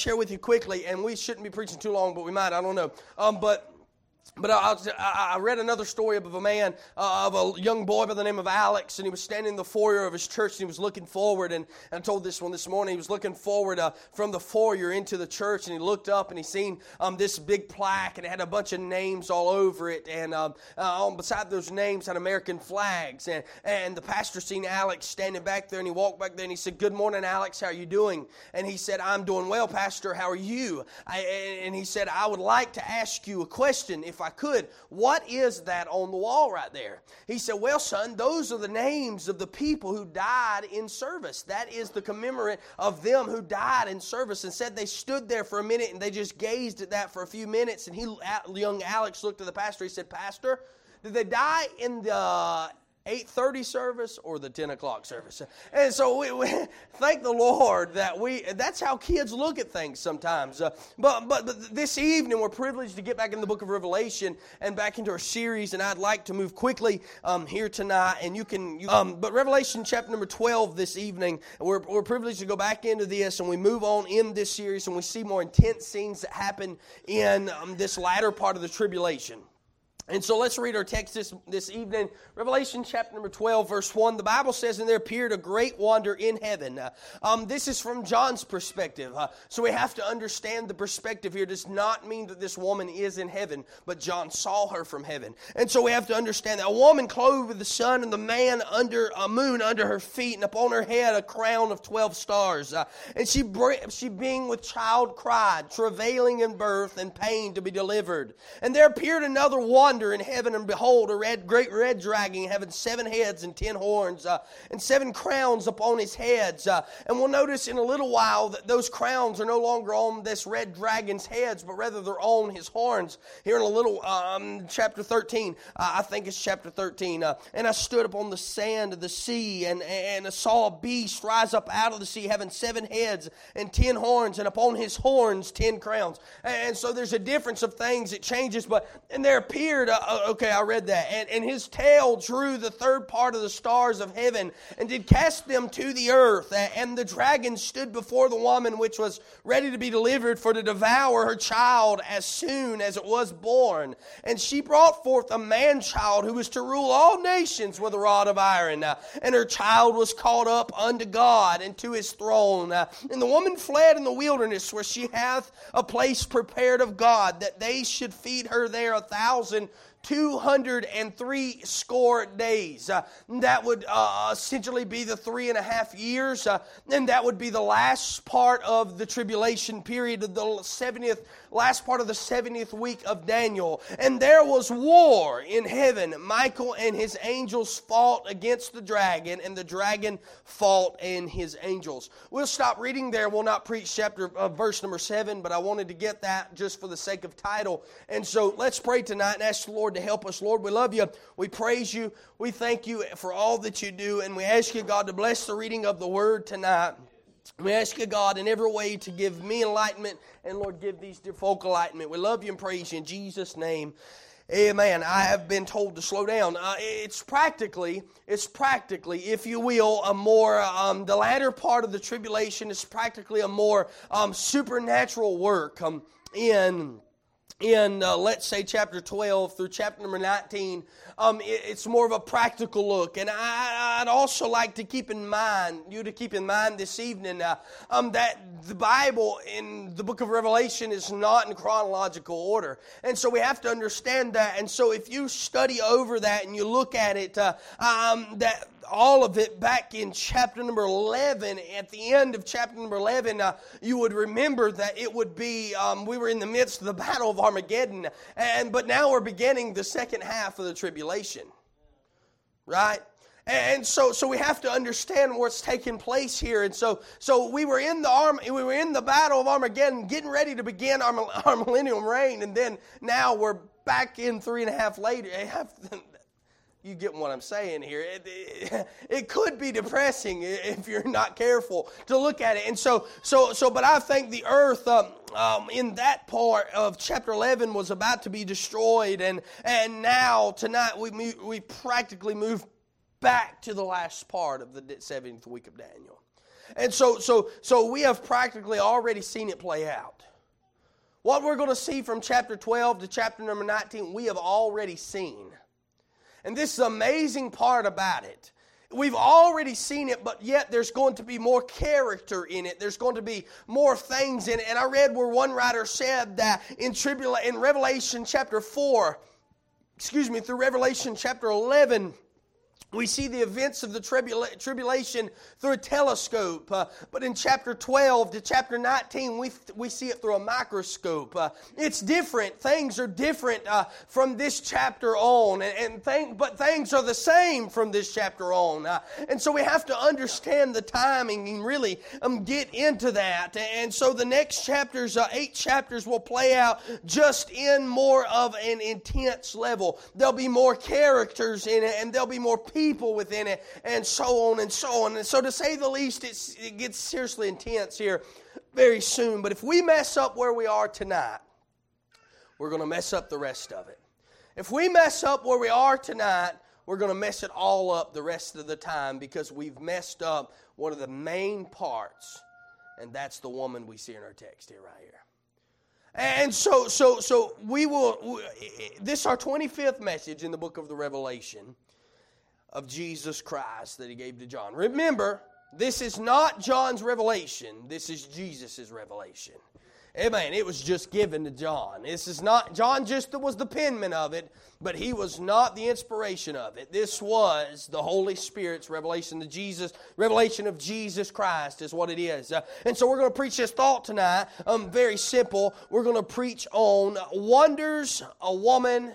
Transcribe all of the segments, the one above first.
share with you quickly, and we shouldn't be preaching too long, but we might. I don't know. Um, but but I, I, read another story of a man, uh, of a young boy by the name of Alex, and he was standing in the foyer of his church, and he was looking forward. And, and I told this one this morning. He was looking forward uh, from the foyer into the church, and he looked up and he seen um, this big plaque, and it had a bunch of names all over it. And um, uh, beside those names had American flags. And, and the pastor seen Alex standing back there, and he walked back there, and he said, "Good morning, Alex. How are you doing?" And he said, "I'm doing well, Pastor. How are you?" I, and he said, "I would like to ask you a question, if I could, what is that on the wall right there? He said, Well, son, those are the names of the people who died in service. That is the commemorate of them who died in service. And said they stood there for a minute and they just gazed at that for a few minutes. And he, young Alex looked at the pastor. He said, Pastor, did they die in the 8.30 service or the 10 o'clock service. And so we, we, thank the lord that we that's how kids look at things sometimes. Uh, but, but, but this evening we're privileged to get back in the book of revelation and back into our series and i'd like to move quickly um, here tonight and you can you, um, but revelation chapter number 12 this evening we're, we're privileged to go back into this and we move on in this series and we see more intense scenes that happen in um, this latter part of the tribulation and so let's read our text this, this evening. Revelation chapter number 12, verse 1. The Bible says, And there appeared a great wonder in heaven. Uh, um, this is from John's perspective. Uh, so we have to understand the perspective here. Does not mean that this woman is in heaven, but John saw her from heaven. And so we have to understand that a woman clothed with the sun and the man under a moon under her feet, and upon her head a crown of 12 stars. Uh, and she, she being with child cried, travailing in birth and pain to be delivered. And there appeared another wonder in heaven, and behold, a red, great red dragon having seven heads and ten horns, uh, and seven crowns upon his heads. Uh, and we'll notice in a little while that those crowns are no longer on this red dragon's heads, but rather they're on his horns. Here in a little, um, chapter 13, uh, I think it's chapter 13. Uh, and I stood upon the sand of the sea, and, and I saw a beast rise up out of the sea, having seven heads and ten horns, and upon his horns ten crowns. And so there's a difference of things, it changes, but and there appeared Uh, uh, okay, I read that. And, and his tail drew the third part of the stars of heaven and did cast them to the earth. And the dragon stood before the woman which was ready to be delivered for to devour her child as soon as it was born. And she brought forth a man child who was to rule all nations with a rod of iron. Uh, and her child was caught up unto God and to his throne. Uh, and the woman fled in the wilderness where she hath a place prepared of God that they should feed her there a thousand 203 score days. Uh, that would uh, essentially be the three and a half years, uh, and that would be the last part of the tribulation period of the 70th, last part of the 70th week of Daniel. And there was war in heaven. Michael and his angels fought against the dragon, and the dragon fought and his angels. We'll stop reading there. We'll not preach chapter uh, verse number seven, but I wanted to get that just for the sake of title. And so let's pray tonight and ask the Lord, to help us. Lord, we love you. We praise you. We thank you for all that you do. And we ask you, God, to bless the reading of the word tonight. We ask you, God, in every way to give me enlightenment and, Lord, give these dear folk enlightenment. We love you and praise you in Jesus' name. Amen. I have been told to slow down. Uh, it's practically, it's practically, if you will, a more, um, the latter part of the tribulation is practically a more um, supernatural work um, in in, uh, let's say, chapter 12 through chapter number 19, um, it, it's more of a practical look. And I, would also like to keep in mind, you to keep in mind this evening, uh, um, that the Bible in the book of Revelation is not in chronological order. And so we have to understand that. And so if you study over that and you look at it, uh, um, that all of it back in chapter number 11. At the end of chapter number 11, uh, you would remember that it would be, um, we were in the midst of the Battle of Armageddon, and, but now we're beginning the second half of the tribulation. Right? And so, so we have to understand what's taking place here. And so, so we were in the arm, we were in the battle of Armageddon, getting ready to begin our, our millennium reign, and then now we're back in three and a half later, you get what I'm saying here. It, it, it, could be depressing if you're not careful to look at it. And so, so, so, but I think the earth um, um, in that part of chapter 11 was about to be destroyed, and and now tonight we we practically move back to the last part of the seventh week of Daniel. And so, so, so we have practically already seen it play out. What we're going to see from chapter 12 to chapter number 19, we have already seen. And this is the amazing part about it. We've already seen it, but yet there's going to be more character in it. There's going to be more things in it. And I read where one writer said that in, Tribula- in Revelation chapter 4, excuse me, through Revelation chapter 11, we see the events of the tribula- tribulation through a telescope, uh, but in chapter 12 to chapter 19, we, we see it through a microscope. Uh, it's different. Things are different uh, from this chapter on, and, and thing, but things are the same from this chapter on. Uh, and so we have to understand the timing and really um, get into that. And so the next chapters, uh, eight chapters, will play out just in more of an intense level. There'll be more characters in it, and there'll be more people people within it, and so on and so on. And so, to say the least, it gets seriously intense here very soon. But if we mess up where we are tonight, we're going to mess up the rest of it. If we mess up where we are tonight, we're going to mess it all up the rest of the time because we've messed up one of the main parts, and that's the woman we see in our text here, right here. And so, so, so we will. This is our 25th message in the book of the Revelation of Jesus Christ that he gave to John. Remember, this is not John's revelation, this is Jesus' revelation. Amen. It was just given to John. This is not, John just was the penman of it, but he was not the inspiration of it. This was the Holy Spirit's revelation, the Jesus, revelation of Jesus Christ is what it is. Uh, and so we're going to preach this thought tonight. Um, very simple. We're going to preach on wonders, a woman,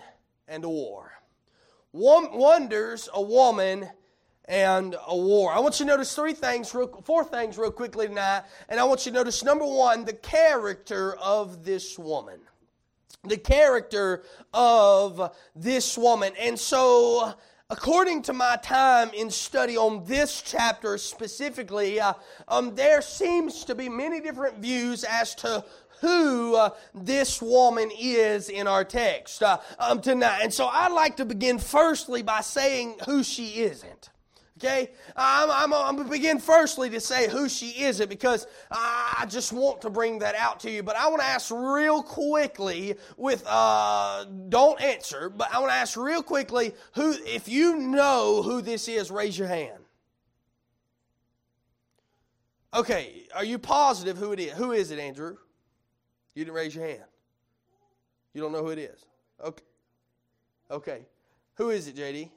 and a war wonders a woman and a war. I want you to notice three things, four things, real quickly tonight. And I want you to notice number one, the character of this woman. The character of this woman. And so, according to my time in study on this chapter specifically, uh, um, there seems to be many different views as to who uh, this woman is in our text uh, um, tonight. And so I'd like to begin firstly by saying who she isn't. Okay? I'm, I'm, I'm going to begin firstly to say who she isn't because I just want to bring that out to you. But I want to ask real quickly with, uh, don't answer, but I want to ask real quickly who, if you know who this is, raise your hand. Okay, are you positive who it is? Who is it, Andrew? You didn't raise your hand. You don't know who it is. Okay. Okay. Who is it, JD?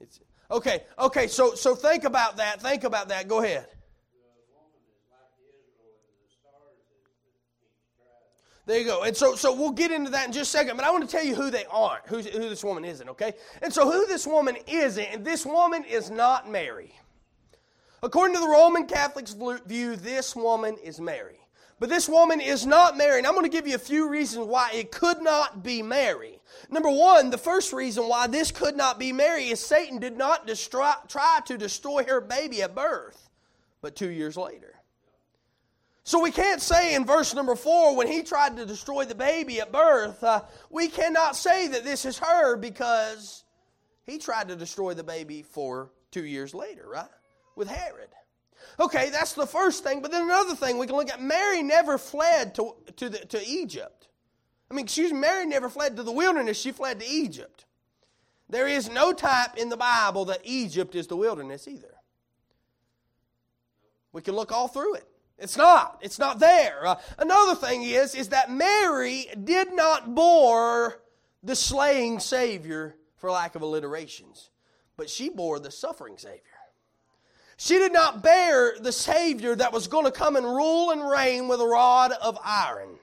It's okay. Okay. So so think about that. Think about that. Go ahead. There you go. And so, so we'll get into that in just a second, but I want to tell you who they aren't, who, who this woman isn't, okay? And so, who this woman isn't, and this woman is not Mary. According to the Roman Catholics' view, this woman is Mary. But this woman is not Mary. And I'm going to give you a few reasons why it could not be Mary. Number one, the first reason why this could not be Mary is Satan did not destroy, try to destroy her baby at birth, but two years later. So we can't say in verse number four, when he tried to destroy the baby at birth, uh, we cannot say that this is her because he tried to destroy the baby for two years later, right? With Herod. Okay, that's the first thing. But then another thing we can look at Mary never fled to, to, the, to Egypt. I mean, excuse me, Mary never fled to the wilderness, she fled to Egypt. There is no type in the Bible that Egypt is the wilderness either. We can look all through it. It's not. It's not there. Uh, another thing is, is that Mary did not bore the slaying Savior for lack of alliterations, but she bore the suffering Savior. She did not bear the Savior that was going to come and rule and reign with a rod of iron,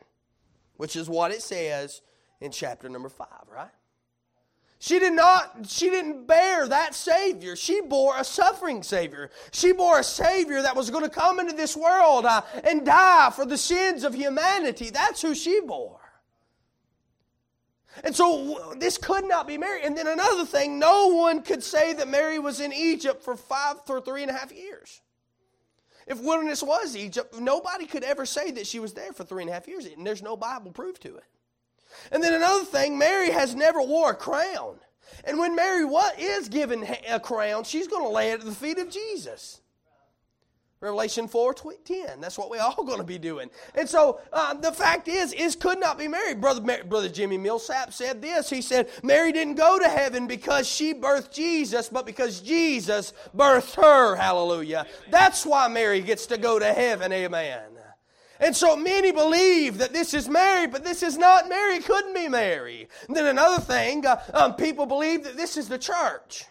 which is what it says in chapter number five, right? She did not, she didn't bear that Savior. She bore a suffering Savior. She bore a Savior that was going to come into this world uh, and die for the sins of humanity. That's who she bore. And so this could not be Mary. And then another thing, no one could say that Mary was in Egypt for five, or three and a half years. If wilderness was Egypt, nobody could ever say that she was there for three and a half years, and there's no Bible proof to it. And then another thing, Mary has never wore a crown. And when Mary what is given a crown, she's going to lay it at the feet of Jesus. Revelation 4 10. That's what we're all going to be doing. And so uh, the fact is, is could not be married. Brother, Brother Jimmy Millsap said this. He said, Mary didn't go to heaven because she birthed Jesus, but because Jesus birthed her. Hallelujah. That's why Mary gets to go to heaven. Amen. And so many believe that this is Mary, but this is not Mary. It couldn't be Mary. And then another thing, uh, um, people believe that this is the church,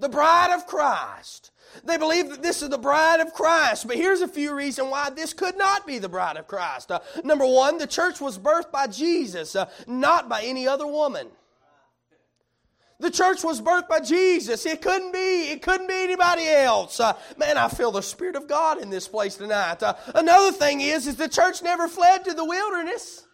the bride of Christ. They believe that this is the bride of Christ. But here's a few reasons why this could not be the bride of Christ. Uh, number one, the church was birthed by Jesus, uh, not by any other woman. The church was birthed by Jesus. It couldn't be. It couldn't be anybody else. Uh, man, I feel the Spirit of God in this place tonight. Uh, another thing is, is the church never fled to the wilderness.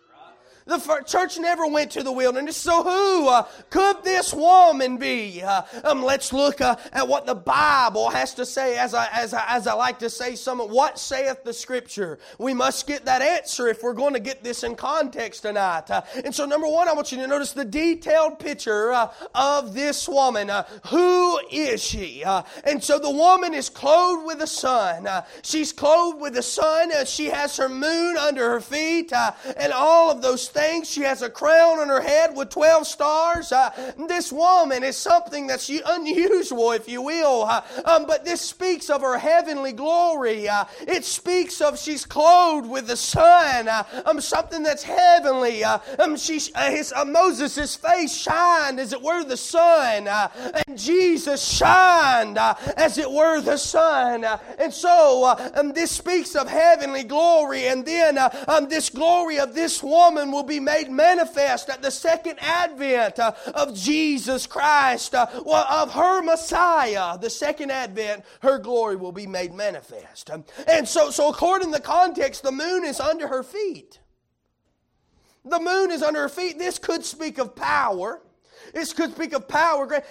The church never went to the wilderness. So who uh, could this woman be? Uh, um, let's look uh, at what the Bible has to say. As I, as I, as I like to say, some what saith the Scripture? We must get that answer if we're going to get this in context tonight. Uh, and so, number one, I want you to notice the detailed picture uh, of this woman. Uh, who is she? and so, the woman is clothed with the sun. she's clothed with the sun. she has her moon under her feet, and all of those things. She has a crown on her head with 12 stars. Uh, this woman is something that's unusual, if you will. Uh, um, but this speaks of her heavenly glory. Uh, it speaks of she's clothed with the sun, uh, um, something that's heavenly. Uh, um, she, uh, his, Moses' face shined as it were the sun, and Jesus shined as it were the sun. and so um, this speaks of heavenly glory, and then um, this glory of this woman will be made manifest at the second advent uh, of Jesus Christ, uh, of her Messiah. The second advent, her glory will be made manifest. And so, so according to the context, the moon is under her feet. The moon is under her feet. This could speak of power. This could speak of power.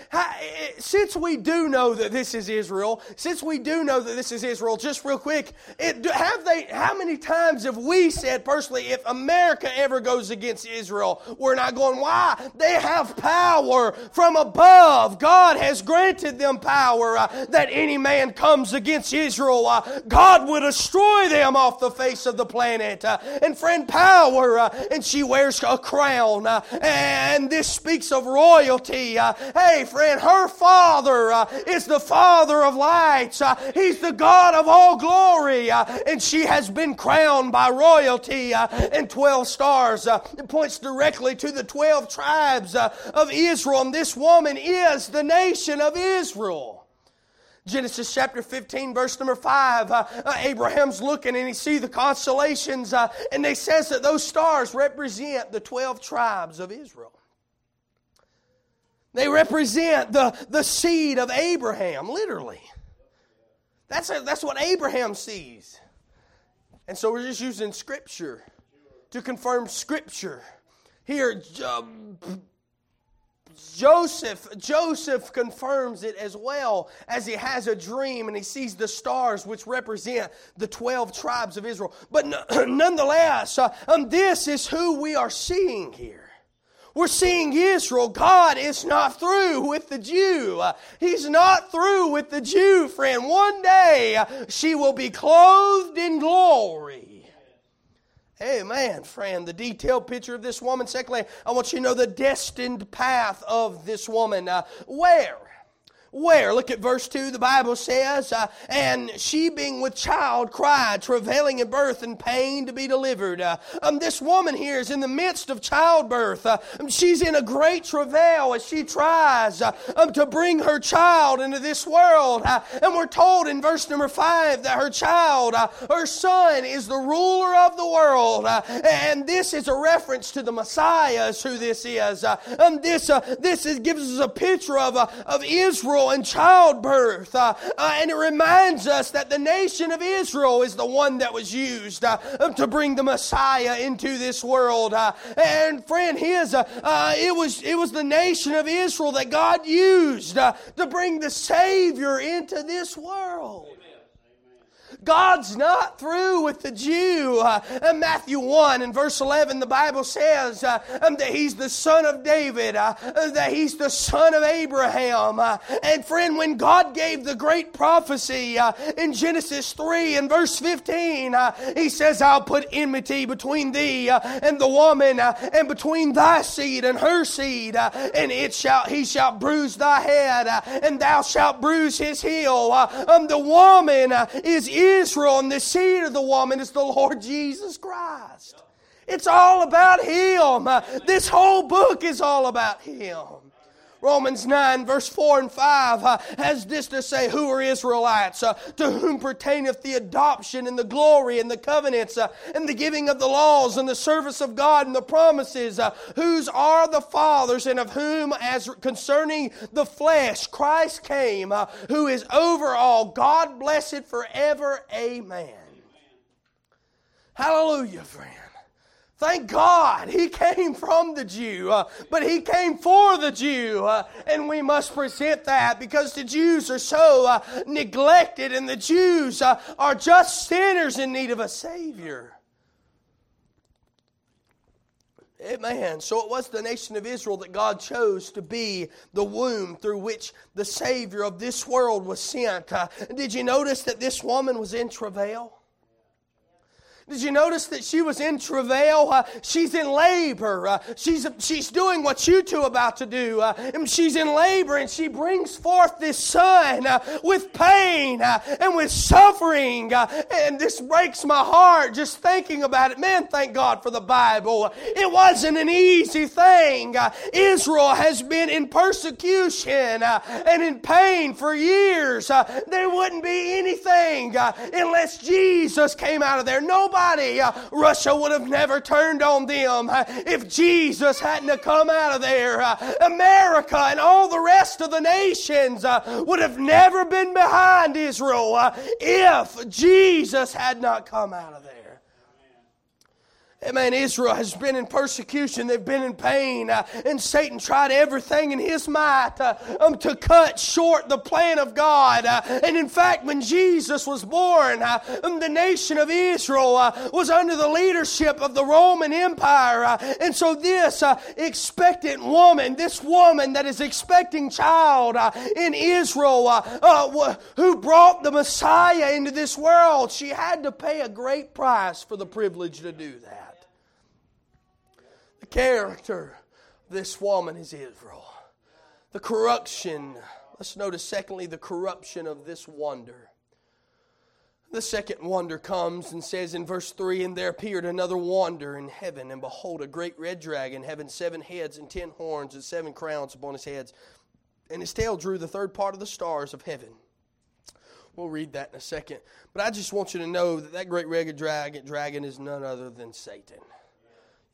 Since we do know that this is Israel, since we do know that this is Israel, just real quick, it, have they? How many times have we said personally, if America ever goes against Israel, we're not going? Why? They have power from above. God has granted them power uh, that any man comes against Israel, uh, God will destroy them off the face of the planet. Uh, and friend, power, uh, and she wears a crown, uh, and this speaks of royalty royalty. Uh, hey, friend, her father uh, is the father of lights. Uh, he's the God of all glory. And she has been crowned by royalty and 12 stars. It points directly to the 12 tribes of Israel. And this woman is the nation of Israel. Genesis chapter 15, verse number 5, uh, uh, Abraham's looking and he sees the constellations, uh, and they says that those stars represent the 12 tribes of Israel. They represent the, the seed of Abraham, literally. That's, a, that's what Abraham sees. And so we're just using Scripture to confirm Scripture. Here, Joseph, Joseph confirms it as well as he has a dream and he sees the stars which represent the 12 tribes of Israel. But nonetheless, uh, um, this is who we are seeing here. We're seeing Israel. God is not through with the Jew. He's not through with the Jew, friend. One day she will be clothed in glory. Amen, friend. The detailed picture of this woman. Secondly, I want you to know the destined path of this woman. Uh, where? Where? Look at verse 2. The Bible says, uh, And she being with child cried, travailing in birth and pain to be delivered. Uh, um, this woman here is in the midst of childbirth. Uh, um, she's in a great travail as she tries uh, um, to bring her child into this world. Uh, and we're told in verse number 5 that her child, uh, her son, is the ruler of the world. and this is a reference to the Messiah, is who this is. and this, this is, gives us a picture of, of Israel and childbirth. Uh, uh, and it reminds us that the nation of Israel is the one that was used uh, to bring the Messiah into this world. Uh, and friend, his uh, it was it was the nation of Israel that God used to bring the Savior into this world. God's not through with the Jew. Uh, Matthew 1 and verse 11, the Bible says uh, um, that he's the son of David, uh, that he's the son of Abraham. Uh, and friend, when God gave the great prophecy uh, in Genesis 3 and verse 15, uh, he says, I'll put enmity between thee and the woman, and between thy seed and her seed, and it shall he shall bruise thy head, and thou shalt bruise his heel. Um, the woman is Israel, and the seed of the woman is the Lord Jesus Christ. It's all about Him. This whole book is all about Him. Romans 9, verse 4 and 5 uh, has this to say Who are Israelites? Uh, to whom pertaineth the adoption and the glory and the covenants uh, and the giving of the laws and the service of God and the promises? Uh, whose are the fathers and of whom, as concerning the flesh, Christ came, uh, who is over all, God blessed forever. Amen. Hallelujah, friend. Thank God he came from the Jew, uh, but he came for the Jew. Uh, and we must present that because the Jews are so uh, neglected and the Jews uh, are just sinners in need of a Savior. Amen. So it was the nation of Israel that God chose to be the womb through which the Savior of this world was sent. Uh, did you notice that this woman was in travail? Did you notice that she was in travail? Uh, she's in labor. Uh, she's, she's doing what you two are about to do. Uh, and she's in labor and she brings forth this son uh, with pain uh, and with suffering. Uh, and this breaks my heart just thinking about it. Man, thank God for the Bible. It wasn't an easy thing. Israel has been in persecution and in pain for years. there wouldn't be anything unless Jesus came out of there. Nobody nobody. Uh, Russia would have never turned on them uh, if Jesus hadn't come out of there. Uh, America and all the rest of the nations would have never been behind Israel if Jesus had not come out of there. Amen. Israel has been in persecution. They've been in pain. Uh, and Satan tried everything in his might uh, um, to cut short the plan of God. Uh, and in fact, when Jesus was born, uh, um, the nation of Israel uh, was under the leadership of the Roman Empire. Uh, and so this expectant woman, this woman that is expecting child in Israel, who brought the Messiah into this world, she had to pay a great price for the privilege to do that character this woman is Israel. The corruption, let's notice secondly, the corruption of this wonder. The second wonder comes and says in verse 3 And there appeared another wonder in heaven, and behold, a great red dragon, having seven heads and ten horns, and seven crowns upon his heads. And his tail drew the third part of the stars of heaven. We'll read that in a second. But I just want you to know that that great red dragon, is none other than Satan.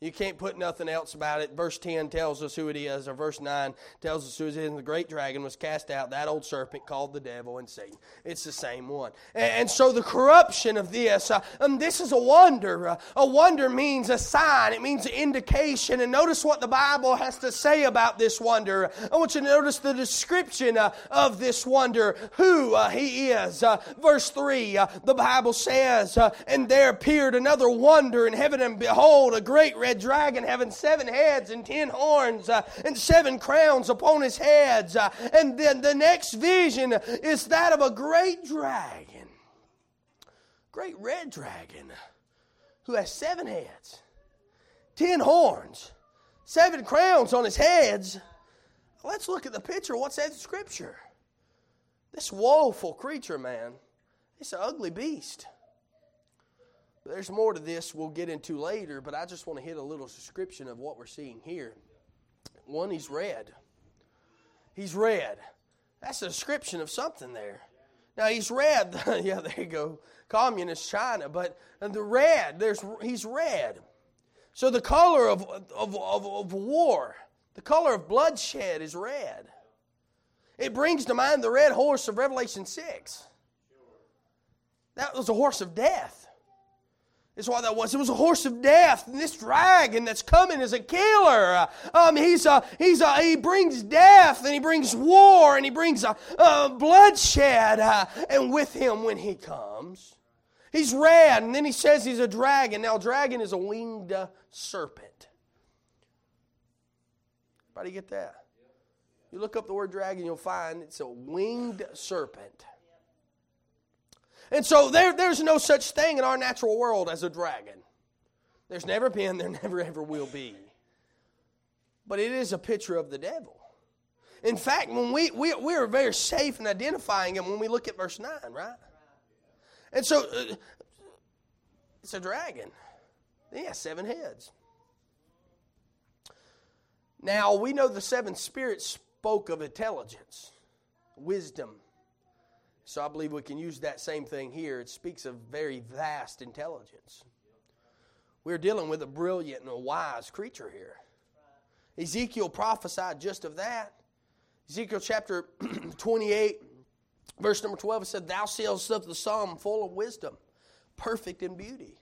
You can't put nothing else about it. Verse 10 tells us who it is, or verse 9 tells us who it is. And the great dragon was cast out, that old serpent called the devil and Satan. It's the same one. And, and so the corruption of this, uh, and this is a wonder. Uh, a wonder means a sign, it means an indication. And notice what the Bible has to say about this wonder. I want you to notice the description uh, of this wonder, who uh, he is. Uh, verse 3, uh, the Bible says, And there appeared another wonder in heaven, and behold, a great red red dragon having seven heads and ten horns uh, and seven crowns upon his heads. Uh, and then the next vision is that of a great dragon, great red dragon, who has seven heads, ten horns, seven crowns on his heads. Let's look at the picture. What's that Scripture? This woeful creature, man, it's an ugly beast. There's more to this we'll get into later, but I just want to hit a little description of what we're seeing here. One, he's red. He's red. That's a description of something there. Now he's red. yeah, there you go. Communist China, but the red, there's he's red. So the color of, of, of, of war, the color of bloodshed is red. It brings to mind the red horse of Revelation 6. That was a horse of death. Is what that was. It was a horse of death. And this dragon that's coming is a killer. Um, he's a, he's a, he brings death and he brings war and he brings a, a bloodshed. Uh, and with him, when he comes, He's red, and then he says he's a dragon. Now, dragon is a winged serpent. Everybody get that? You look up the word dragon, you'll find it's a winged serpent. And so there, there's no such thing in our natural world as a dragon. There's never been, there never ever will be. But it is a picture of the devil. In fact, when we, we, we are very safe in identifying him when we look at verse 9, right? And so uh, it's a dragon. Has seven heads. Now, we know the seven spirits spoke of intelligence, wisdom. So I believe we can use that same thing here. It speaks of very vast intelligence. We're dealing with a brilliant and a wise creature here. Ezekiel prophesied just of that. Ezekiel chapter 28, verse number 12, it said, Thou seest of the psalm full of wisdom, perfect in beauty.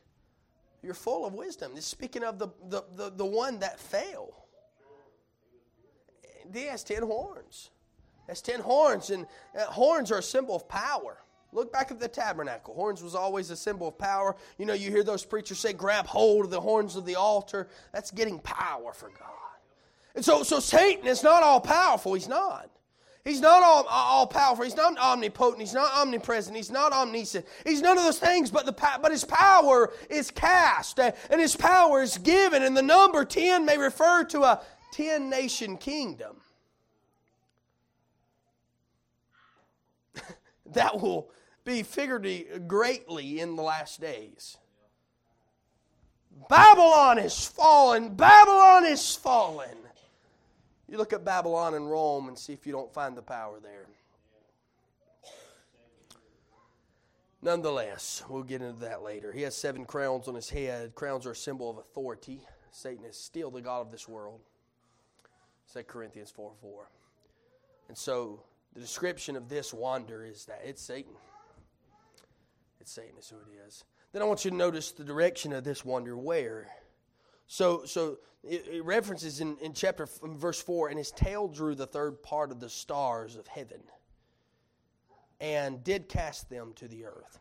You're full of wisdom. It's speaking of the, the, the, the one that fell. He has ten horns. Has ten horns, and uh, horns are a symbol of power. Look back at the tabernacle. Horns was always a symbol of power. You know, you hear those preachers say, grab hold of the horns of the altar. That's getting power for God. And so, so Satan is not all powerful. He's not. He's not all, all powerful. He's not omnipotent. He's not omnipresent. He's not omniscient. He's none of those things, but, the, but his power is cast uh, and his power is given. And the number 10 may refer to a 10 nation kingdom. That will be figured greatly in the last days. Babylon is fallen. Babylon is fallen. You look at Babylon and Rome and see if you don't find the power there. Nonetheless, we'll get into that later. He has seven crowns on his head. Crowns are a symbol of authority. Satan is still the God of this world. 2 Corinthians 4 4. And so the description of this wonder is that it's Satan. It's Satan, is who it is. Then I want you to notice the direction of this wonder. Where? So, so it, it references in, in chapter verse four, and his tail drew the third part of the stars of heaven, and did cast them to the earth.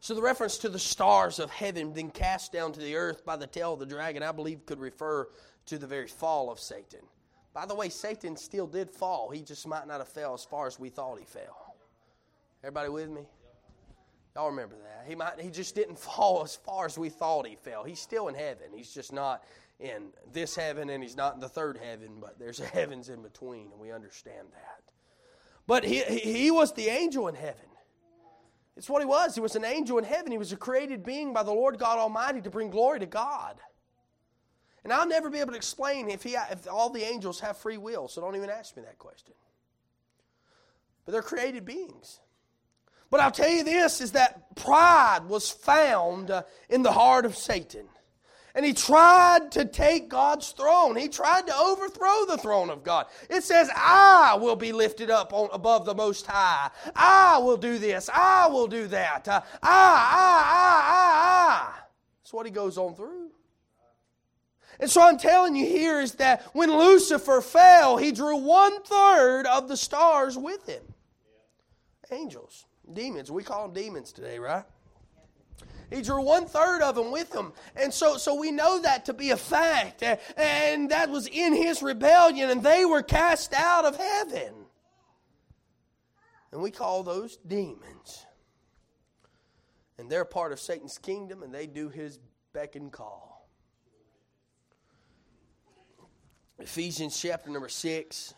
So the reference to the stars of heaven being cast down to the earth by the tail of the dragon, I believe, could refer to the very fall of Satan. By the way, Satan still did fall. He just might not have fell as far as we thought he fell. Everybody with me? Y'all remember that. He might he just didn't fall as far as we thought he fell. He's still in heaven. He's just not in this heaven and he's not in the third heaven, but there's heavens in between, and we understand that. But he, he was the angel in heaven. It's what he was. He was an angel in heaven. He was a created being by the Lord God Almighty to bring glory to God. And I'll never be able to explain if, he, if all the angels have free will, so don't even ask me that question. But they're created beings. But I'll tell you this is that pride was found uh, in the heart of Satan. And he tried to take God's throne. He tried to overthrow the throne of God. It says, I will be lifted up on, above the Most High. I will do this. I will do that. Uh, I, I, I, I, I. That's what he goes on through. And so I'm telling you here is that when Lucifer fell, he drew one third of the stars with him. Angels. Demons. We call them demons today, right? He drew one third of them with him. And so, so we know that to be a fact. And that was in his rebellion, and they were cast out of heaven. And we call those demons. And they're part of Satan's kingdom, and they do his beck and call. Ephesians chapter number 6.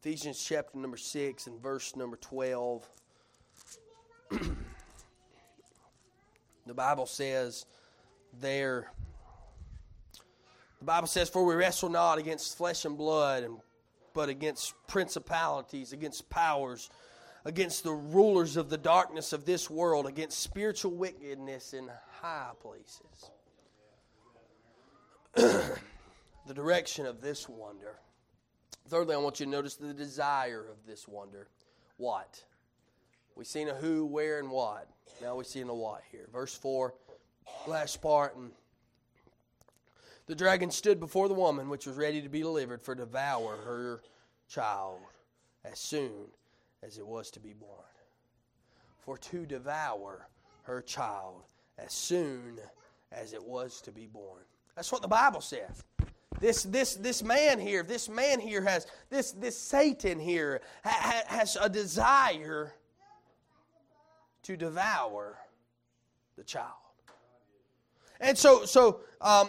Ephesians chapter number 6 and verse number 12. the Bible says there, the Bible says, For we wrestle not against flesh and blood, but against principalities, against powers, against the rulers of the darkness of this world, against spiritual wickedness in high places. the direction of this wonder Thirdly, I want you to notice the desire of this wonder. What? We've seen a who, where, and what. Now we see a what here. Verse 4, last part. And the dragon stood before the woman, which was ready to be delivered, for devour her child as soon as it was to be born. for to devour her child as soon as it was to be born. That's what the Bible says. This, this, this man here, this man here has, this, this Satan here ha, has a desire to devour the child. And so, so um,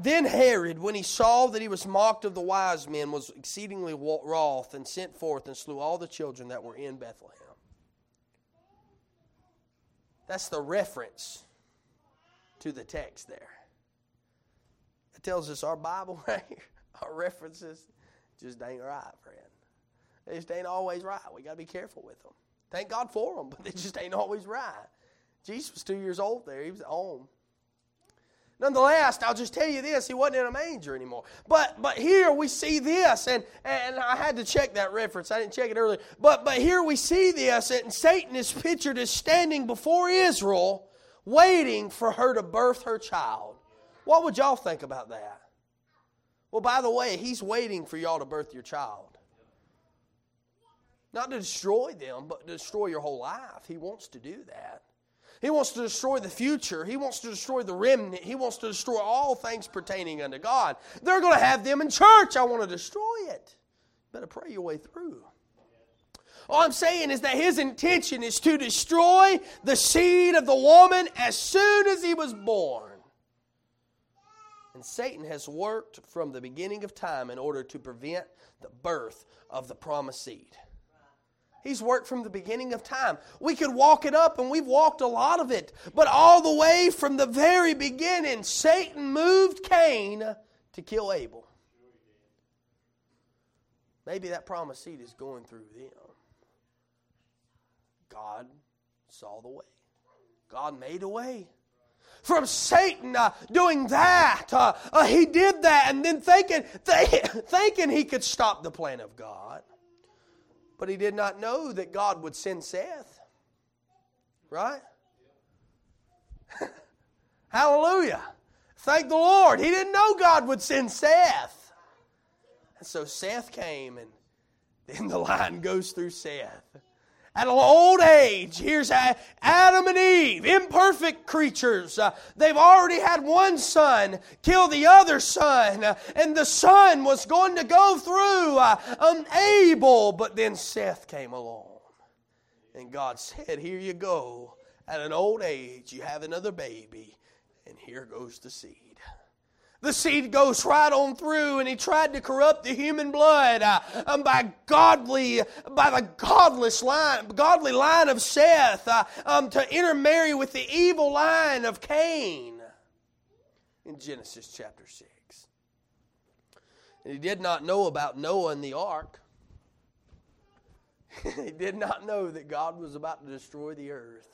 then Herod, when he saw that he was mocked of the wise men, was exceedingly wroth and sent forth and slew all the children that were in Bethlehem. That's the reference to the text there. It tells us our Bible right here, our references just ain't right, friend. They just ain't always right. We got to be careful with them. Thank God for them, but they just ain't always right. Jesus was two years old there. He was at home. Nonetheless, I'll just tell you this, he wasn't in a manger anymore. But but here we see this, and, and I had to check that reference. I didn't check it earlier. But but here we see this, and Satan is pictured as standing before Israel, waiting for her to birth her child. What would y'all think about that? Well, by the way, he's waiting for y'all to birth your child. Not to destroy them, but to destroy your whole life. He wants to do that. He wants to destroy the future. He wants to destroy the remnant. He wants to destroy all things pertaining unto God. They're going to have them in church. I want to destroy it. Better pray your way through. All I'm saying is that his intention is to destroy the seed of the woman as soon as he was born. And Satan has worked from the beginning of time in order to prevent the birth of the promised seed. He's worked from the beginning of time. We could walk it up, and we've walked a lot of it. But all the way from the very beginning, Satan moved Cain to kill Abel. Maybe that promised seed is going through them. God saw the way, God made a way. From Satan uh, doing that, uh, uh, he did that, and then thinking, th- thinking he could stop the plan of God. But he did not know that God would send Seth. Right? Hallelujah. Thank the Lord. He didn't know God would send Seth. And so Seth came, and then the line goes through Seth at an old age. Here's Adam and Eve, imperfect creatures. Uh, they've already had one son kill the other son, uh, and the son was going to go through uh, Abel, but then Seth came along. And God said, Here you go. At an old age, you have another baby, and here goes the seed the seed goes right on through and he tried to corrupt the human blood uh, um, by godly by the godless line godly line of seth uh, um, to intermarry with the evil line of cain in genesis chapter 6 and he did not know about noah and the ark. He did not know that god was about to destroy the earth.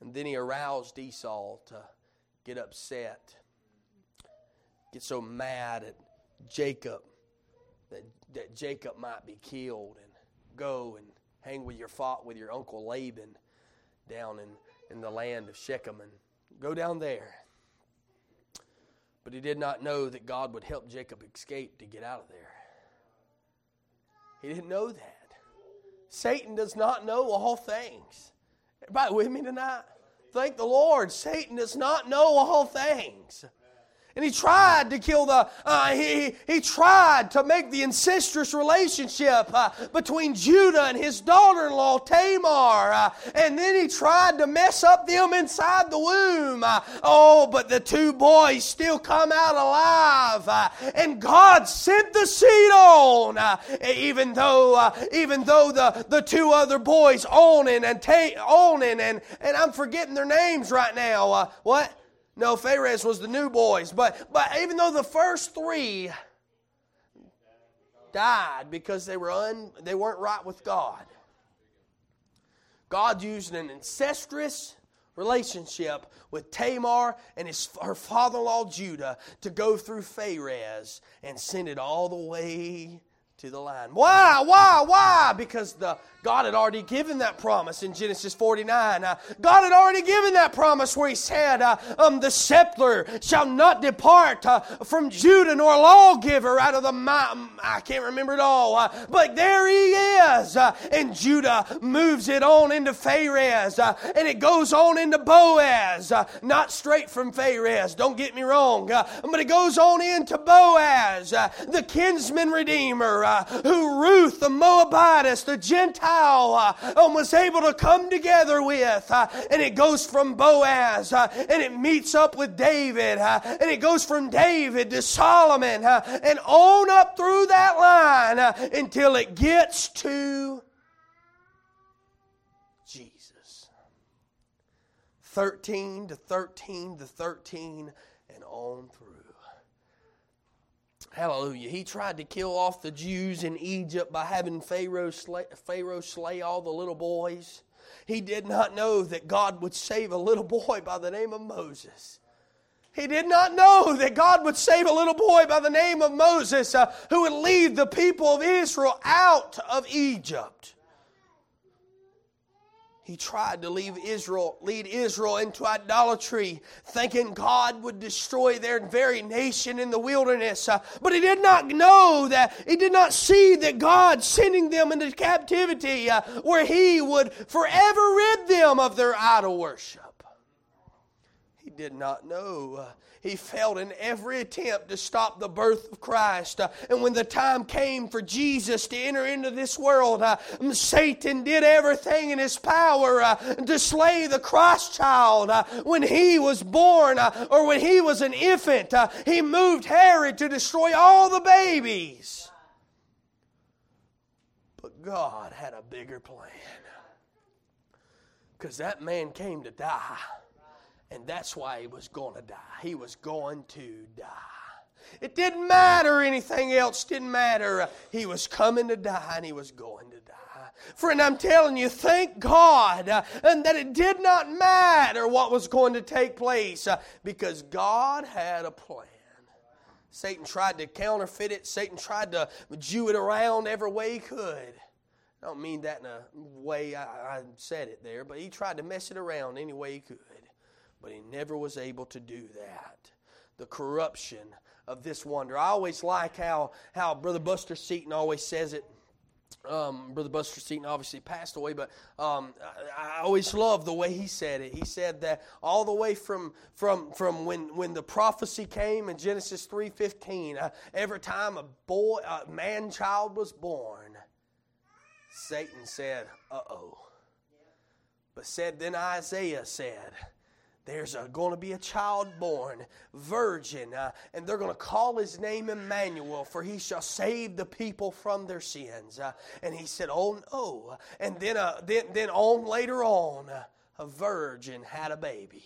And then he aroused esau to get upset, get so mad at Jacob that, that Jacob might be killed and go and hang with your fought with your uncle Laban down in, in the land of Shechem and go down there. But he did not know that God would help Jacob escape to get out of there. He didn't know that. Satan does not know all things. Everybody with me tonight? Thank the Lord, Satan does not know all things. And he tried to kill the, uh, he, he tried to make the incestuous relationship uh, between Judah and his daughter in law Tamar. Uh, and then he tried to mess up them inside the womb. Uh, oh, but the two boys still come out alive. Uh, and God sent the seed on, uh, even though, even though the, the two other boys, Onan and Ta- Onan, and, and I'm forgetting their names right now. what? No, Phares was the new boys. But, but even though the first three died because they, were un, they weren't right with God, God used an incestuous relationship with Tamar and his, her father in law Judah to go through Phares and send it all the way to the line. Why? Why? Why? Because the God had already given that promise in Genesis 49. Uh, God had already given that promise where He said, uh, um, The scepter shall not depart uh, from Judah, nor lawgiver out of the mountain. I can't remember it all. Uh, but there He is. Uh, and Judah moves it on into Pharez, uh, and it goes on into Boaz. not straight from Pharez, don't get me wrong. but it goes on into Boaz, the kinsman redeemer, who Ruth, the Moabitess, the Gentile, uh, was able to come together with. Uh, and it goes from Boaz uh, and it meets up with David. Uh, and it goes from David to Solomon uh, and on up through that line uh, until it gets to Jesus. 13 to 13 to 13 and on through. Hallelujah. He tried to kill off the Jews in Egypt by having Pharaoh slay, Pharaoh slay all the little boys. He did not know that God would save a little boy by the name of Moses. He did not know that God would save a little boy by the name of Moses uh, who would lead the people of Israel out of Egypt he tried to leave Israel, lead Israel into idolatry, thinking God would destroy their very nation in the wilderness. Uh, but he did not know that, he did not see that God sending them into captivity uh, where he would forever rid them of their idol worship. Did not know he failed in every attempt to stop the birth of Christ. And when the time came for Jesus to enter into this world, uh, Satan did everything in his power uh, to slay the Christ child. Uh, when he was born uh, or when he was an infant, he moved Herod to destroy all the babies. But God had a bigger plan. Because that man came to die. And that's why he was going to die. He was going to die. It didn't matter anything else, didn't matter. He was coming to die and he was going to die. Friend, I'm telling you, thank God uh, and that it did not matter what was going to take place uh, because God had a plan. Satan tried to counterfeit it, Satan tried to Jew it around every way he could. I don't mean that in a way I, I said it there, but he tried to mess it around any way he could but he never was able to do that. The corruption of this wonder. I always like how, how Brother Buster Seaton always says it. Um, Brother Buster Seaton obviously passed away, but um, I, I, always love the way he said it. He said that all the way from from from when when the prophecy came in Genesis three fifteen, uh, every time a boy, a man child was born, Satan said, "Uh oh." But said then Isaiah said, there's going to be a child born, virgin, uh, and they're going to call his name Emmanuel, for he shall save the people from their sins. Uh, and he said, Oh no. And then, uh, then, then on later on, a virgin had a baby.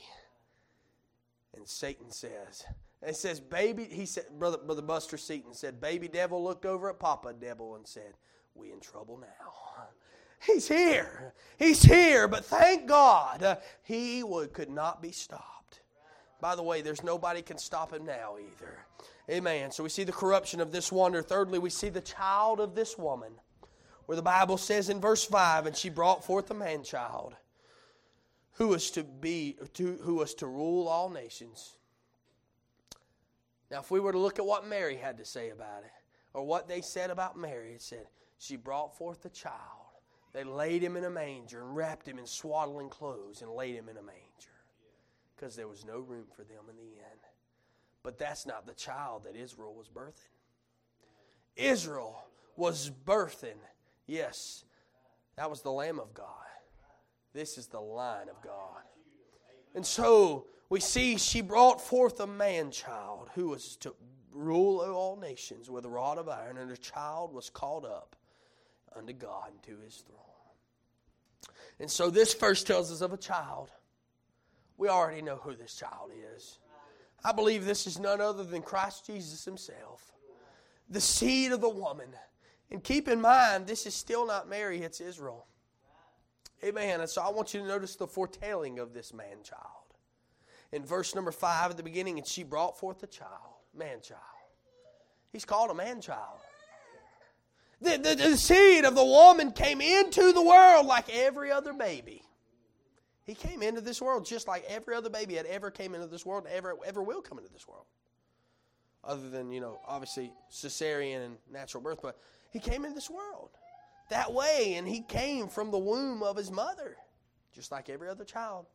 And Satan says, it says, baby, he said, Brother, Brother Buster Seaton said, baby devil looked over at Papa devil and said, We in trouble now. He's here. He's here. But thank God uh, he would, could not be stopped. By the way, there's nobody can stop him now either. Amen. So we see the corruption of this wonder. Thirdly, we see the child of this woman, where the Bible says in verse 5 and she brought forth a man child who was to be to, who was to rule all nations. Now, if we were to look at what Mary had to say about it, or what they said about Mary, it said, She brought forth a child they laid him in a manger and wrapped him in swaddling clothes and laid him in a manger because there was no room for them in the inn. But that's not the child that Israel was birthing. Israel was birthing, yes, that was the Lamb of God. This is the line of God. And so we see she brought forth a man child who was to rule all nations with a rod of iron, and her child was called up unto God and to his throne. And so this first tells us of a child. We already know who this child is. I believe this is none other than Christ Jesus himself, the seed of the woman. And keep in mind, this is still not Mary, it's Israel. Amen. And so I want you to notice the foretelling of this man child. In verse number five at the beginning, and she brought forth a child, man child. He's called a man child. The, the, the seed of the woman came into the world like every other baby. He came into this world just like every other baby had ever came into this world, ever ever will come into this world. Other than, you know, obviously cesarean and natural birth, but he came into this world that way, and he came from the womb of his mother, just like every other child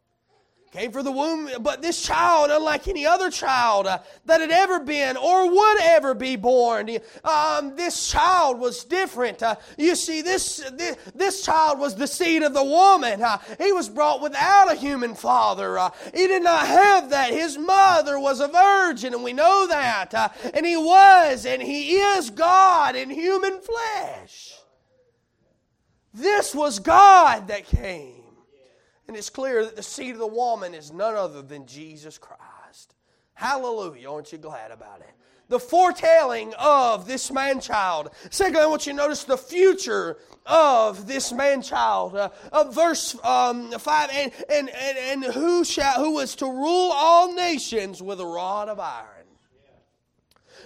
came for the womb, but this child, unlike any other child uh, that had ever been or would ever be born, um, this child was different. Uh, you see, this, this, this child was the seed of the woman. Uh, he was brought without a human father. Uh, he did not have that. His mother was a virgin, and we know that. Uh, and he was, and he is God in human flesh. This was God that came. And it's clear that the seed of the woman is none other than Jesus Christ. Hallelujah. Aren't you glad about it? The foretelling of this man child. Secondly, I want you to notice the future of this man child. Uh, uh, verse um, 5 and, and, and, and who, shall, who was to rule all nations with a rod of iron.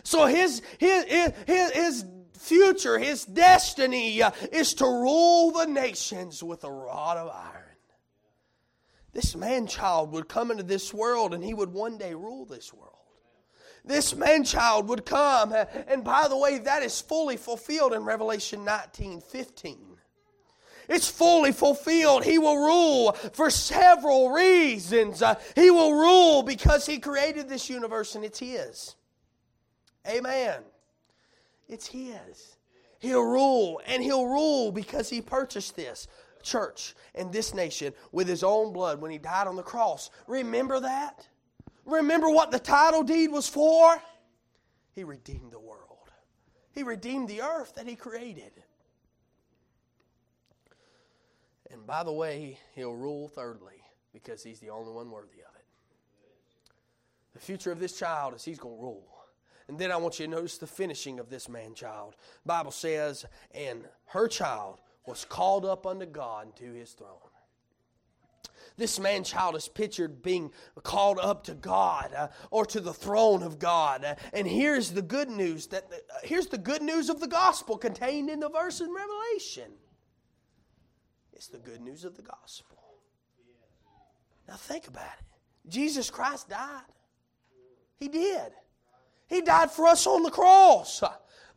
So his, his, his, his future, his destiny uh, is to rule the nations with a rod of iron. This man child would come into this world and he would one day rule this world. This man child would come, and by the way, that is fully fulfilled in Revelation 19 15. It's fully fulfilled. He will rule for several reasons. Uh, he will rule because He created this universe and it's His. Amen. It's His. He'll rule, and He'll rule because He purchased this church and this nation with his own blood when he died on the cross. Remember that? Remember what the title deed was for? He redeemed the world, he redeemed the earth that he created. And by the way, he'll rule thirdly because he's the only one worthy of it. The future of this child is he's going to rule. And then I want you to notice the finishing of this man child. Bible says, and her child was called up unto God to his throne. This man child is pictured being called up to God uh, or to the throne of God. Uh, and here's the good news that the, uh, here's the good news of the gospel contained in the verse in Revelation. It's the good news of the gospel. Now think about it. Jesus Christ died. He did. He died for us on the cross.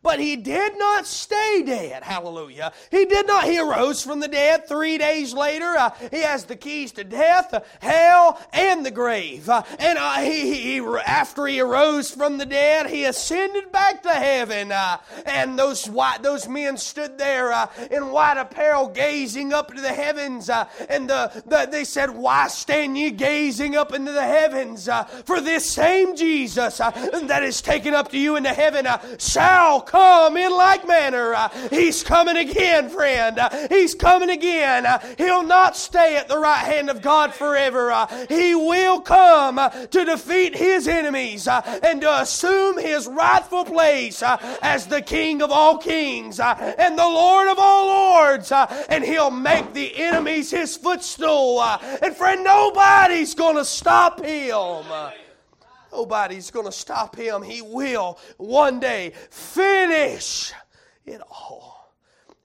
But he did not stay dead. Hallelujah. He did not. He arose from the dead three days later. Uh, he has the keys to death, hell, and the grave. Uh, and uh, he, he, after he arose from the dead, he ascended back to heaven. Uh, and those white, those men stood there uh, in white apparel, gazing up into the heavens. and the, the, they said, "Why stand ye gazing up into the heavens? for this same Jesus that is taken up to you into heaven shall come in like manner. Uh, he's coming again, friend. Uh, he's coming again. Uh, he'll not stay at the right hand of God forever. Uh, he will come uh, to defeat his enemies uh, and to assume his rightful place as the King of all kings and the Lord of all lords. And he'll make the enemies his footstool. And friend, nobody's going to stop him. Nobody's going to stop him. He will one day finish it all.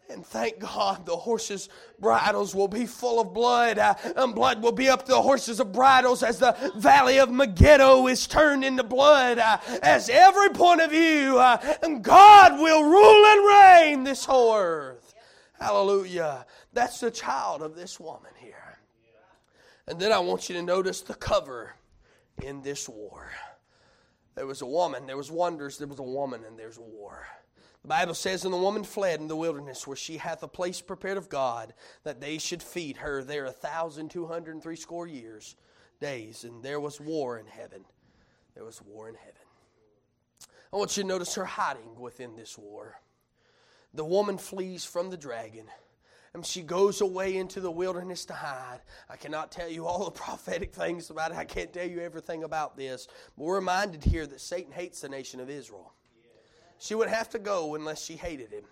And thank God the horses' bridles will be full of blood, uh, and blood will be up the horses' of bridles as the valley of Megiddo is turned into blood. Uh, as every point of view, uh, and God will rule and reign this whole earth. Hallelujah. That's the child of this woman here. And then I want you to notice the cover in this war. There was a woman, there was wonders, there was a woman, and there's war. The Bible says, And the woman fled in the wilderness, where she hath a place prepared of God, that they should feed her there a thousand two hundred and three score years, days. And there was war in heaven. There was war in heaven. I want you to notice her hiding within this war. The woman flees from the dragon and she goes away into the wilderness to hide. I cannot tell you all the prophetic things about it. I can't tell you everything about this. But we're reminded here that Satan hates the nation of Israel. She would have to go unless she hated him.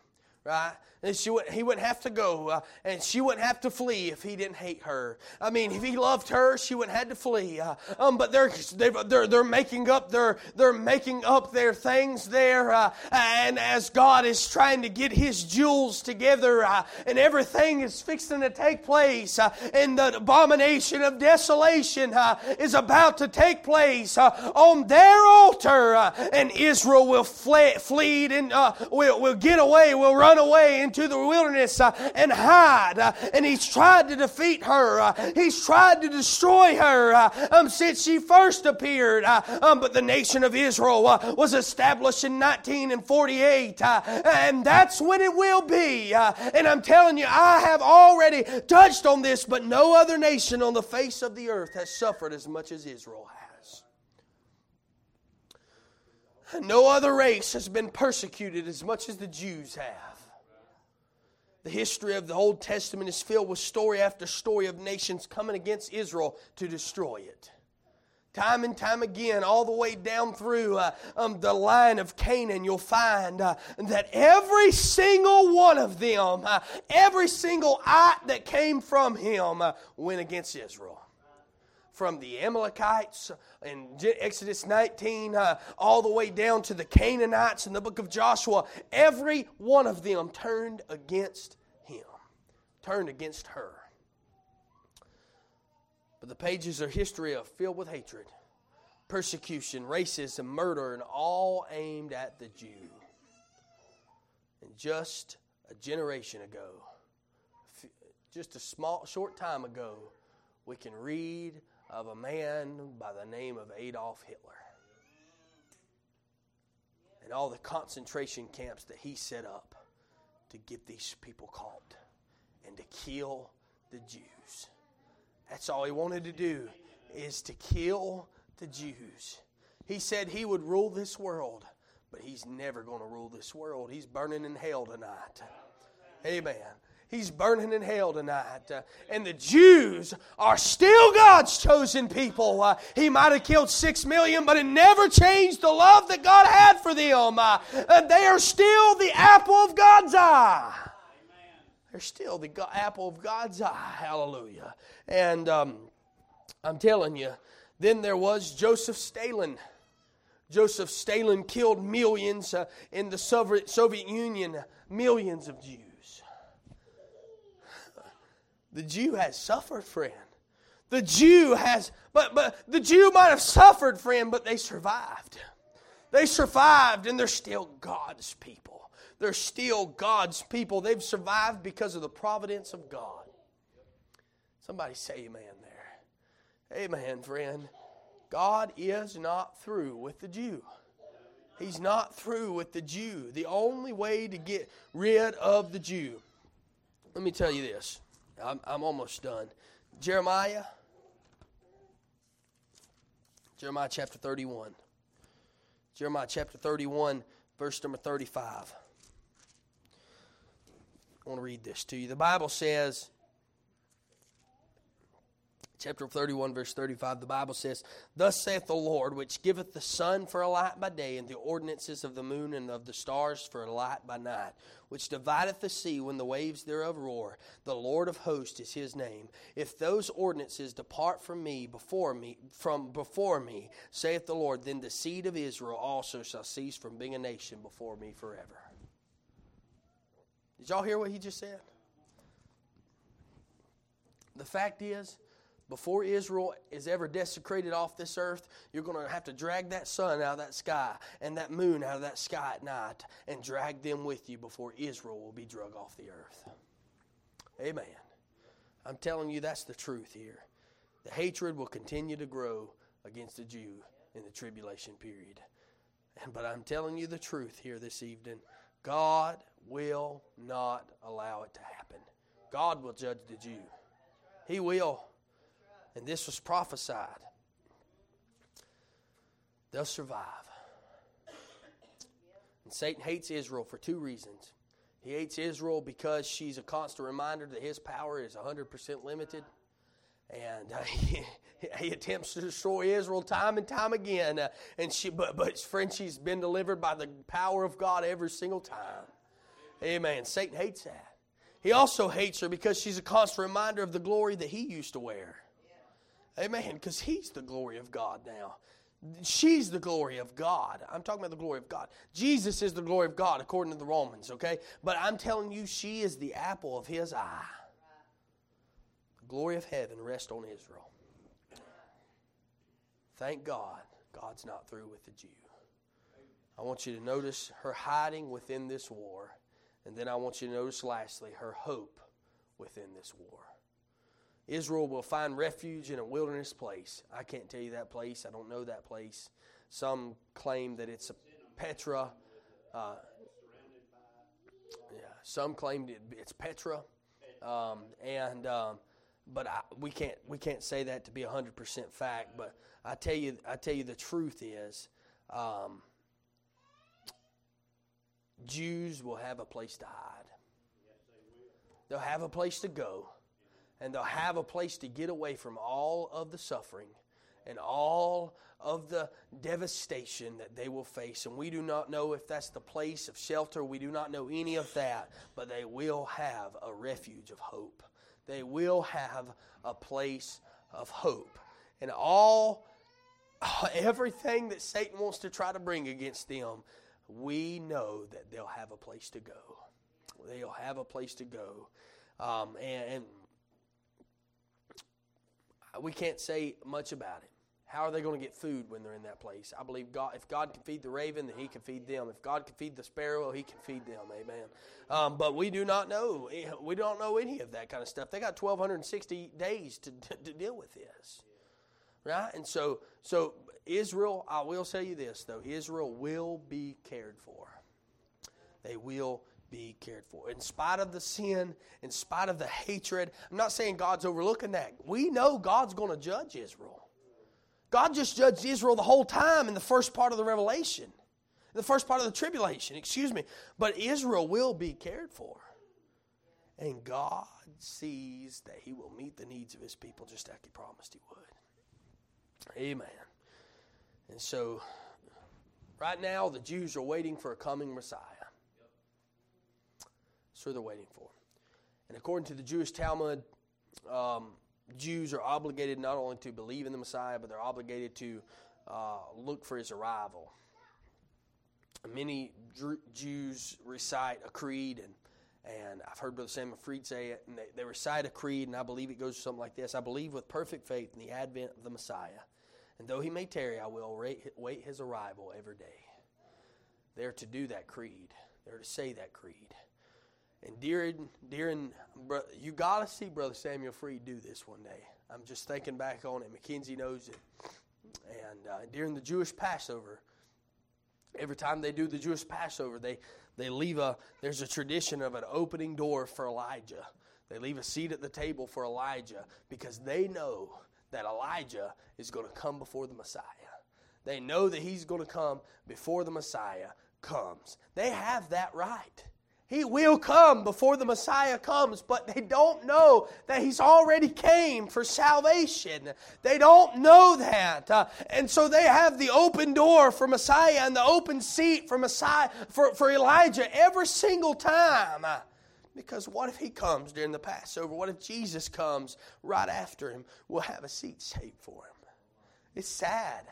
Right? And she would, he wouldn't have to go, uh, and she wouldn't have to flee if he didn't hate her. I mean, if he loved her, she wouldn't have to flee. Uh, um, but they're, they're they're making up their they're making up their things there, uh, and as God is trying to get His jewels together, uh, and everything is fixing to take place, uh, and the abomination of desolation uh, is about to take place on their altar, and Israel will flee, flee and will will get away, will run away. Into the wilderness uh, and hide. Uh, and he's tried to defeat her. Uh, he's tried to destroy her um, since she first appeared. Um, but the nation of Israel was established in 1948. and that's when it will be. and I'm telling you, I have already touched on this, but no other nation on the face of the earth has suffered as much as Israel has. No other race has been persecuted as much as the Jews have. The history of the Old Testament is filled with story after story of nations coming against Israel to destroy it. Time and time again, all the way down through uh, um, the line of Canaan, you'll find uh, that every single one of them, uh, every single ite that came from him, uh, went against Israel from the Amalekites in Exodus 19 uh, all the way down to the Canaanites in the book of Joshua, every one of them turned against him, turned against her. But the pages of history are filled with hatred, persecution, racism, murder, and all aimed at the Jew. And just a generation ago, just a small short time ago, we can read of a man by the name of Adolf Hitler. And all the concentration camps that he set up to get these people caught and to kill the Jews. That's all he wanted to do is to kill the Jews. He said he would rule this world, but he's never going to rule this world. He's burning in hell tonight. Amen. He's burning in hell tonight. Uh, and the Jews are still God's chosen people. Uh, he might have killed six million, but it never changed the love that God had for them. Uh, they are still the apple of God's eye. They're still the go- apple of God's eye. Hallelujah. And um, I'm telling you, then there was Joseph Stalin. Joseph Stalin killed millions uh, in the Soviet Union, millions of Jews. The Jew has suffered, friend. The Jew has, but, but the Jew might have suffered, friend, but they survived. They survived and they're still God's people. They're still God's people. They've survived because of the providence of God. Somebody say amen there. Amen, friend. God is not through with the Jew. He's not through with the Jew. The only way to get rid of the Jew. Let me tell you this. I'm, I'm almost done. Jeremiah. Jeremiah chapter 31. Jeremiah chapter 31, verse number 35. I want to read this to you. The Bible says, chapter 31, verse 35, the Bible says, Thus saith the Lord, which giveth the sun for a light by day, and the ordinances of the moon and of the stars for a light by night, which divideth the sea when the waves thereof roar. The Lord of hosts is his name. If those ordinances depart from me before me, from before me, saith the Lord, then the seed of Israel also shall cease from being a nation before me forever. Did y'all hear what he just said? The fact is, before Israel is ever desecrated off this earth, you're going to have to drag that sun out of that sky and that moon out of that sky at night and drag them with you before Israel will be drug off the earth. Amen. I'm telling you, that's the truth here. The hatred will continue to grow against the Jew in the tribulation period. But I'm telling you the truth here this evening. God will not allow it to happen. God will judge the Jew. He will. And this was prophesied. They'll survive. And Satan hates Israel for two reasons. He hates Israel because she's a constant reminder that his power is 100% limited. And uh, he, he, attempts to destroy Israel time and time again. Uh, and she, but, but friend, she's been delivered by the power of God every single time. Amen. Satan hates that. He also hates her because she's a constant reminder of the glory that he used to wear. Amen. Because he's the glory of God now. She's the glory of God. I'm talking about the glory of God. Jesus is the glory of God, according to the Romans, okay? But I'm telling you, she is the apple of his eye. The glory of heaven rests on Israel. Thank God, God's not through with the Jew. I want you to notice her hiding within this war. And then I want you to notice, lastly, her hope within this war. Israel will find refuge in a wilderness place. I can't tell you that place. I don't know that place. Some claim that it's a Petra. Uh, yeah, some claim it's Petra, um, and um, but I, we can't we can't say that to be hundred percent fact. But I tell you, I tell you, the truth is, um, Jews will have a place to hide. They'll have a place to go, and they'll have a place to get away from all of the suffering and all of the devastation that they will face. And we do not know if that's the place of shelter. We do not know any of that, but they will have a refuge of hope. They will have a place of hope. And all everything that Satan wants to try to bring against them, we know that they'll have a place to go. They'll have a place to go. Um, and, and we can't say much about it. How are they going to get food when they're in that place? I believe God. If God can feed the raven, then He can feed them. If God can feed the sparrow, He can feed them. Amen. Um, but we do not know. We don't know any of that kind of stuff. They got 1,260 days to, to, deal with this, right? And so, so Israel. I will say you this though: Israel will be cared for. They will be cared for. In spite of the sin, in spite of the hatred, I'm not saying God's overlooking that. We know God's going to judge Israel. God just judged Israel the whole time in the first part of the revelation, the first part of the tribulation, excuse me. But Israel will be cared for. And God sees that He will meet the needs of His people just like He promised He would. Amen. And so, right now, the Jews are waiting for a coming Messiah. Who they're waiting for. And according to the Jewish Talmud, um, Jews are obligated not only to believe in the Messiah, but they're obligated to uh, look for his arrival. Many Jews recite a creed, and, and I've heard Brother Samuel Fried say it, and they, they recite a creed, and I believe it goes something like this I believe with perfect faith in the advent of the Messiah, and though he may tarry, I will wait his arrival every day. They're to do that creed, they're to say that creed. And during, during you got to see Brother Samuel Fried do this one day. I'm just thinking back on it. Mackenzie knows it. And uh, during the Jewish Passover, every time they do the Jewish Passover, they, they leave a, there's a tradition of an opening door for Elijah. They leave a seat at the table for Elijah because they know that Elijah is going to come before the Messiah. They know that he's going to come before the Messiah comes. They have that right. He will come before the Messiah comes, but they don't know that He's already came for salvation. They don't know that. Uh, and so they have the open door for Messiah and the open seat for Messiah for, for Elijah every single time. Because what if he comes during the Passover? What if Jesus comes right after him? We'll have a seat saved for him. It's sad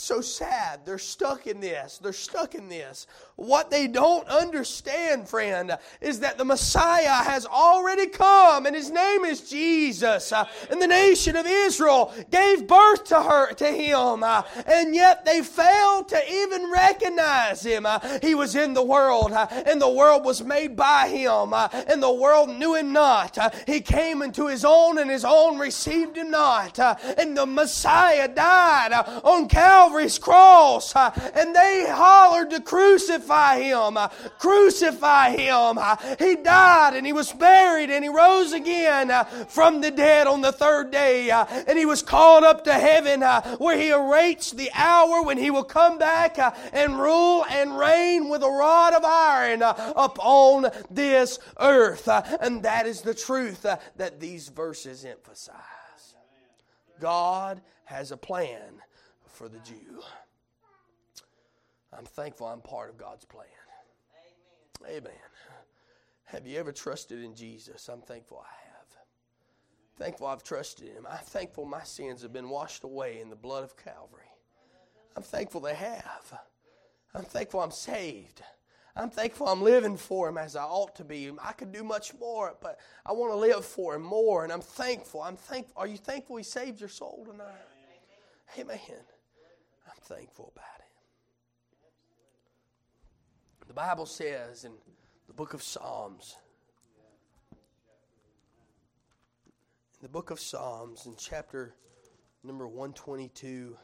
so sad. They're stuck in this. They're stuck in this. What they don't understand, friend, is that the Messiah has already come, and his name is Jesus. Uh, and the nation of Israel gave birth to her, to him, uh, and yet they failed to even recognize him. Uh, he was in the world, and the world was made by him, and the world knew him not. He came into his own, and his own received him not. And the Messiah died on Calvary Calvary's cross uh, and they hollered to crucify him. Uh, crucify him. Uh, he died and he was buried and he rose again uh, from the dead on the third day. Uh, and he was called up to heaven uh, where he awaits the hour when he will come back and rule and reign with a rod of iron upon this earth. And that is the truth that these verses emphasize. God has a plan for the Jew. I'm thankful I'm part of God's plan. Amen. Amen. Have you ever trusted in Jesus? I'm thankful I have. Thankful I've trusted Him. I'm thankful my sins have been washed away in the blood of Calvary. I'm thankful they have. I'm thankful I'm saved. I'm thankful I'm living for Him as I ought to be. I could do much more, but I want to live for Him more, and I'm thankful. I'm thankful. Are you thankful He saved your soul tonight? Amen. I'm thankful about it. The Bible says in the book of Psalms, in the book of Psalms, in chapter number 122,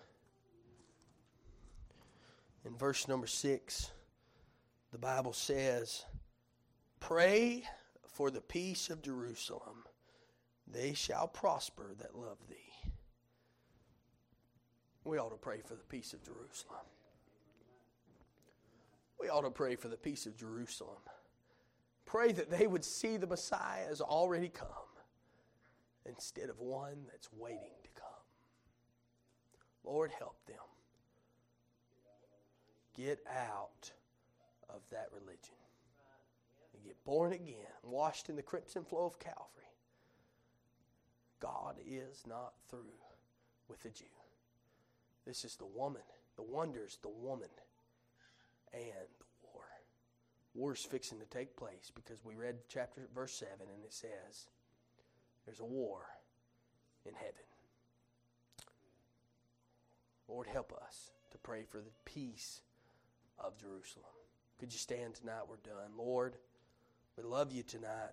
in verse number 6, the Bible says, Pray for the peace of Jerusalem. They shall prosper that love thee. We ought to pray for the peace of Jerusalem. We ought to pray for the peace of Jerusalem. Pray that they would see the Messiah has already come instead of one that's waiting to come. Lord, help them. Get out of that religion and get born again, washed in the crimson flow of Calvary. God is not through with the Jew. This is the woman, the wonders, the woman and the war. War's fixing to take place because we read chapter verse 7 and it says there's a war in heaven. Lord, help us to pray for the peace of Jerusalem. Could you stand tonight? We're done. Lord, we love you tonight.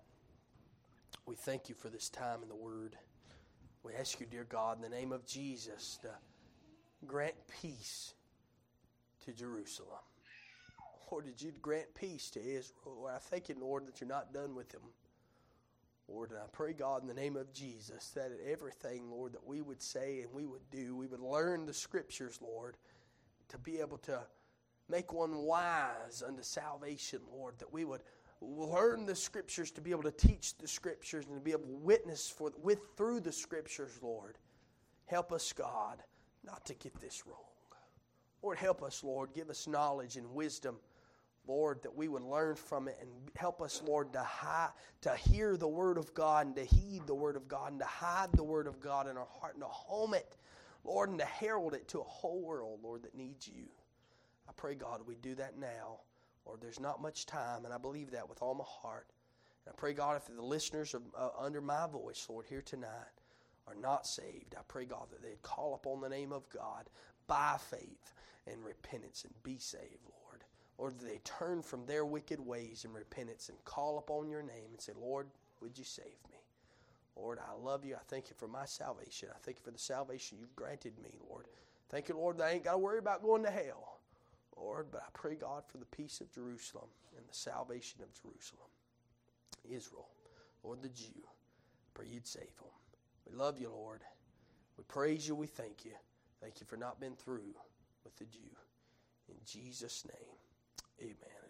We thank you for this time in the Word. We ask you, dear God, in the name of Jesus, to grant peace to Jerusalem. Lord, did you grant peace to Israel? Lord, I thank you, Lord, that you're not done with them. Lord, and I pray, God, in the name of Jesus, that everything, Lord, that we would say and we would do, we would learn the Scriptures, Lord, to be able to make one wise unto salvation, Lord, that we would learn the Scriptures to be able to teach the Scriptures and to be able to witness for, with through the Scriptures, Lord. Help us, God, not to get this wrong. Lord, help us, Lord. Give us knowledge and wisdom Lord, that we would learn from it and help us, Lord, to, to hear the Word of God and to heed the Word of God and to hide the Word of God in our heart and to home it, Lord, and to herald it to a whole world, Lord, that needs you. I pray, God, we do that now. Lord, there's not much time, and I believe that with all my heart. And I pray, God, if the listeners are, uh, under my voice, Lord, here tonight are not saved, I pray, God, that they'd call upon the name of God by faith and repentance and be saved, Lord or do they turn from their wicked ways in repentance and call upon your name and say, Lord, would you save me? Lord, I love you. I thank you for my salvation. I thank you for the salvation you've granted me, Lord. Thank you, Lord, that I ain't got to worry about going to hell, Lord, but I pray, God, for the peace of Jerusalem and the salvation of Jerusalem. Israel, Lord, the Jew. Pray you'd save them. We love you, Lord. We praise you. We thank you. Thank you for not being through with the Jew. In Jesus' name. Amen.